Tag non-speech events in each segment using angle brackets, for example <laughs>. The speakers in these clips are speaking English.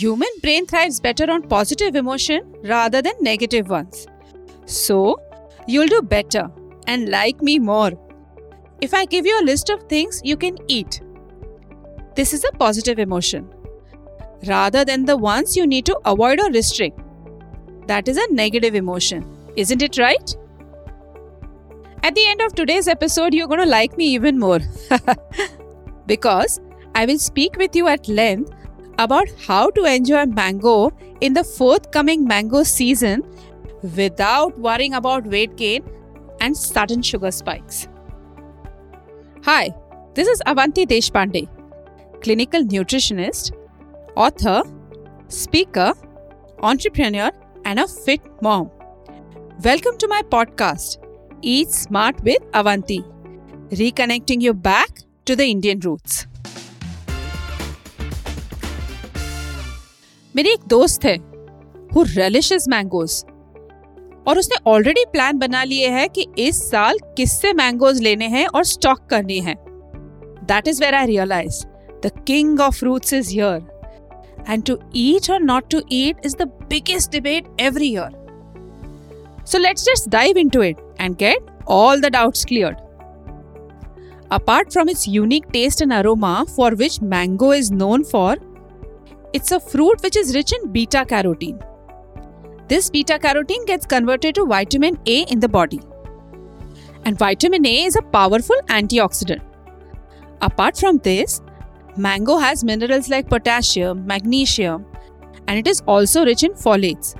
human brain thrives better on positive emotion rather than negative ones. So, you'll do better and like me more if I give you a list of things you can eat. This is a positive emotion rather than the ones you need to avoid or restrict. That is a negative emotion. Isn't it right? At the end of today's episode, you're going to like me even more. <laughs> because I will speak with you at length about how to enjoy mango in the forthcoming mango season without worrying about weight gain and sudden sugar spikes. Hi, this is Avanti Deshpande, clinical nutritionist, author, speaker, entrepreneur, and a fit mom. Welcome to my podcast, Eat Smart with Avanti, reconnecting you back to the Indian roots. मेरी एक दोस्त है who रेलिशेस mangoes और उसने already plan बना लिए है कि इस साल किससे मैंगोज लेने हैं और स्टॉक करने हैं. That is where I realise the king of fruits is here and to eat or not to eat is the biggest debate every year so let's just dive into it and get all the doubts cleared. Apart from its unique taste and aroma, for which mango is known for, it's a fruit which is rich in beta carotene. This beta carotene gets converted to vitamin A in the body. And vitamin A is a powerful antioxidant. Apart from this, mango has minerals like potassium, magnesium, and it is also rich in folates.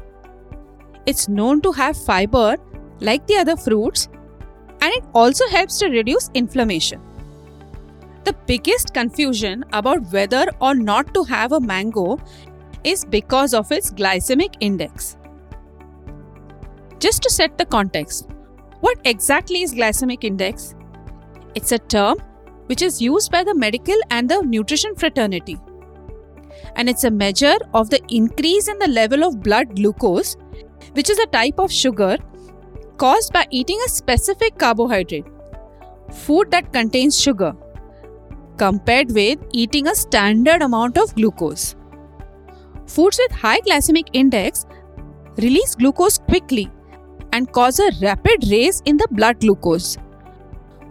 It's known to have fiber like the other fruits, and it also helps to reduce inflammation. The biggest confusion about whether or not to have a mango is because of its glycemic index. Just to set the context, what exactly is glycemic index? It's a term which is used by the medical and the nutrition fraternity. And it's a measure of the increase in the level of blood glucose, which is a type of sugar caused by eating a specific carbohydrate, food that contains sugar, compared with eating a standard amount of glucose. Foods with high glycemic index release glucose quickly and cause a rapid raise in the blood glucose.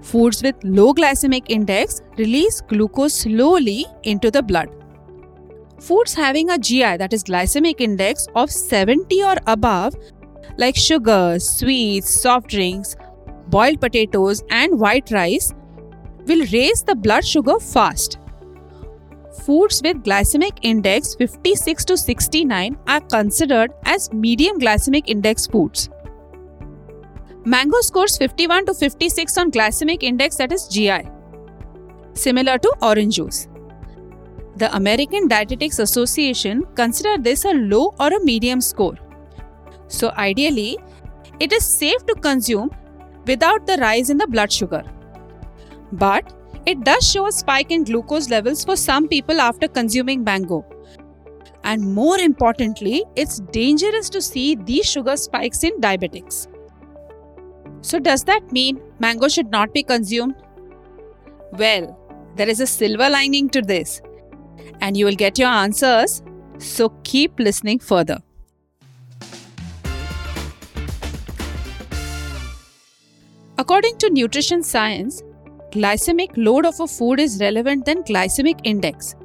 Foods with low glycemic index release glucose slowly into the blood. Foods having a GI that is glycemic index of 70 or above like sugar, sweets, soft drinks, boiled potatoes and white rice will raise the blood sugar fast. Foods with glycemic index 56 to 69 are considered as medium glycemic index foods. Mango scores 51 to 56 on glycemic index that is GI, similar to orange juice. The American Dietetics Association consider this a low or a medium score. So ideally, it is safe to consume without the rise in the blood sugar. But it does show a spike in glucose levels for some people after consuming mango. And more importantly, it's dangerous to see these sugar spikes in diabetics. So, does that mean mango should not be consumed? Well, there is a silver lining to this, and you will get your answers. So, keep listening further. According to nutrition science, glycemic load of a food is relevant than glycemic index.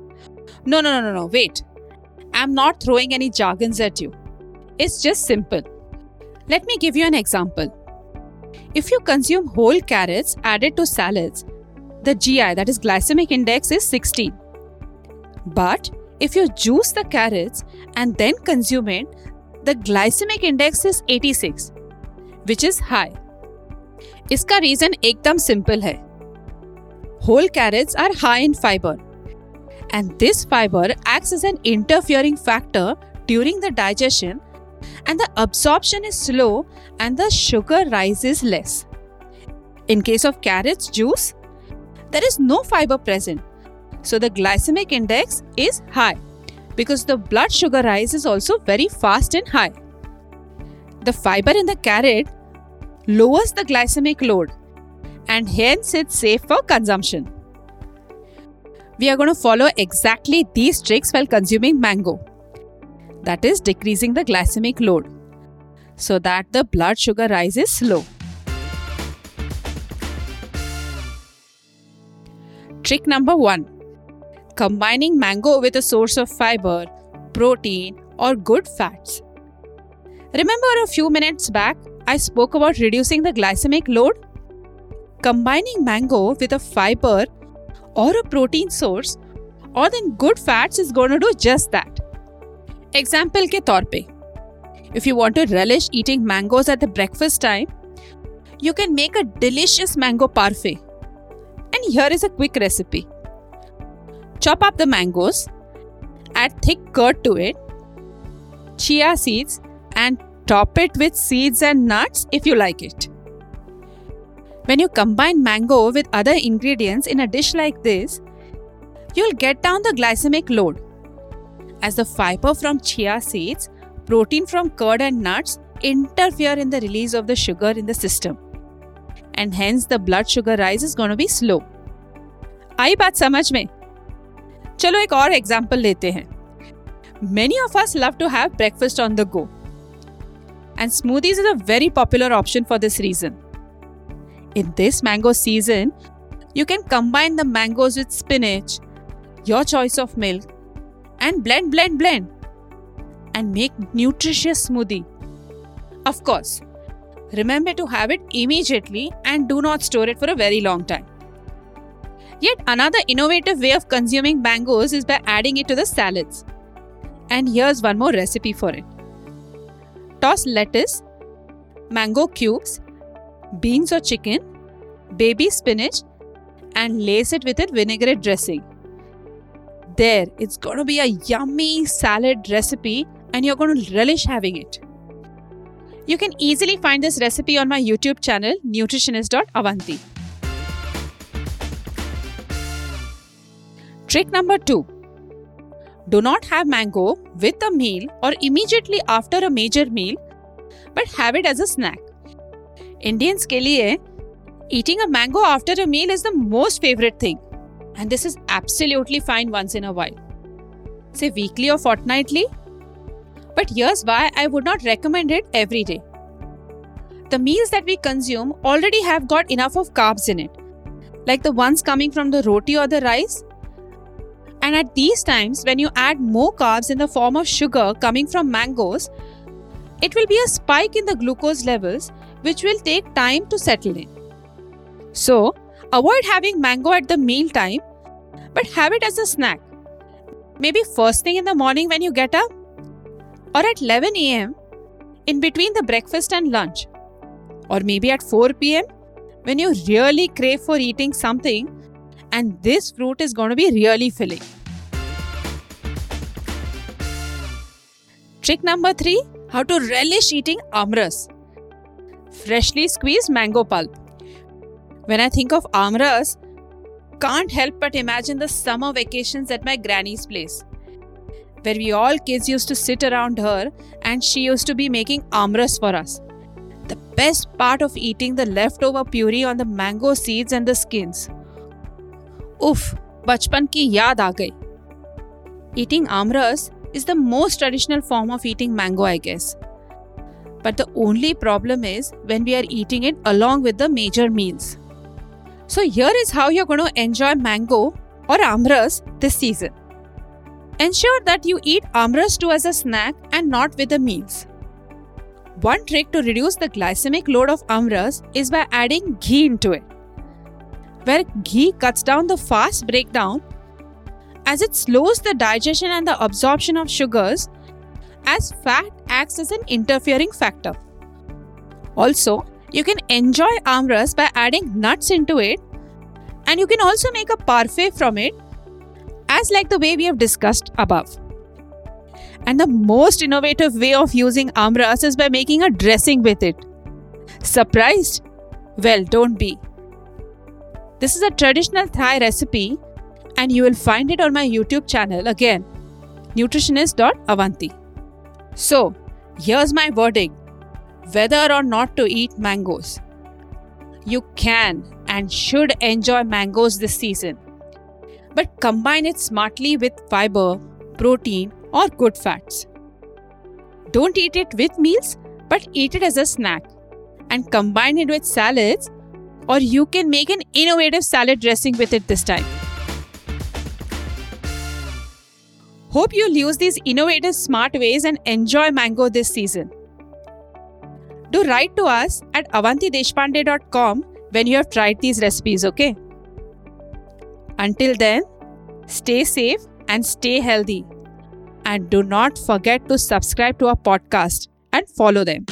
No, no, no, no, no, wait. I'm not throwing any jargons at you. It's just simple. Let me give you an example. If you consume whole carrots added to salads, the GI, that is glycemic index, is 16. But if you juice the carrots and then consume it, the glycemic index is 86, which is high. इसका reason एकदम simple है Whole carrots are high in fiber. And this fiber acts as an interfering factor during the digestion, and the absorption is slow and the sugar rises less. In case of carrots juice, there is no fiber present, so the glycemic index is high because the blood sugar rise is also very fast and high. The fiber in the carrot lowers the glycemic load and hence it's safe for consumption. We are going to follow exactly these tricks while consuming mango. that is, decreasing the glycemic load, so that the blood sugar rise is slow. Trick number one combining mango with a source of fiber, protein, or good fats. Remember a few minutes back, I spoke about reducing the glycemic load? Combining mango with a fiber or a protein source or then good fats is going to do just that. Example के तौर पे if you want to relish eating mangoes at the breakfast time, you can make a delicious mango parfait. And here is a quick recipe. Chop up the mangoes, add thick curd to it, chia seeds, and top it with seeds and nuts if you like it. When you combine mango with other ingredients in a dish like this, you'll get down the glycemic load. As the fiber from chia seeds, protein from curd and nuts interfere in the release of the sugar in the system. And hence the blood sugar rise is going to be slow. आई बात समझ में चलो एक और example लेते हैं Many of us love to have breakfast on the go. And smoothies is a very popular option for this reason. in this mango season, you can combine the mangoes with spinach, your choice of milk, and blend, blend, blend, and make nutritious smoothie. Of course, remember to have it immediately and do not store it for a very long time. Yet another innovative way of consuming mangoes is by adding it to the salads. And here's one more recipe for it. Toss lettuce, mango cubes, beans or chicken, baby spinach, and lace it with a vinaigrette dressing. There, it's going to be a yummy salad recipe, and you're going to relish having it. You can easily find this recipe on my YouTube channel, nutritionist.avanti. Trick number two do not have mango with a meal or immediately after a major meal, but have it as a snack. Indians के लिए eating a mango after a meal is the most favorite thing, and this is absolutely fine once in a while. Say weekly or fortnightly. But here's why I would not recommend it every day. The meals that we consume already have got enough of carbs in it, like the ones coming from the roti or the rice and at these times, when you add more carbs in the form of sugar coming from mangoes, it will be a spike in the glucose levels, which will take time to settle in. So, avoid having mango at the meal time, but have it as a snack. Maybe first thing in the morning when you get up, or at 11 am in between the breakfast and lunch, or maybe at 4 pm when you really crave for eating something and this fruit is going to be really filling. Trick number three how to relish eating amras. Freshly squeezed mango pulp. When I think of amras, can't help but imagine the summer vacations at my granny's place, where we all kids used to sit around her and she used to be making amras for us. The best part of eating the leftover puree on the mango seeds and the skins. Oof, बचपन की याद आ गई. Eating amras is the most traditional form of eating mango, I guess. But the only problem is when we are eating it along with the major meals. So, here is how you're going to enjoy mango or amras this season. Ensure that you eat amras too as a snack and not with the meals. One trick to reduce the glycemic load of amras is by adding ghee into it. Where ghee cuts down the fast breakdown as it slows the digestion and the absorption of sugars, as fat acts as an interfering factor. Also, you can enjoy amras by adding nuts into it, and you can also make a parfait from it, as like the way we have discussed above. And the most innovative way of using amras is by making a dressing with it. Surprised? Well, don't be. This is a traditional Thai recipe and you will find it on my YouTube channel again, nutritionist.avanti. So, here's my verdict whether or not to eat mangoes. You can and should enjoy mangoes this season, but combine it smartly with fiber, protein, or good fats. Don't eat it with meals, but eat it as a snack and combine it with salads, or you can make an innovative salad dressing with it this time. Hope you'll use these innovative smart ways and enjoy mango this season. Do write to us at avantideshpande.com when you have tried these recipes, okay? Until then, stay safe and stay healthy. And do not forget to subscribe to our podcast and follow them.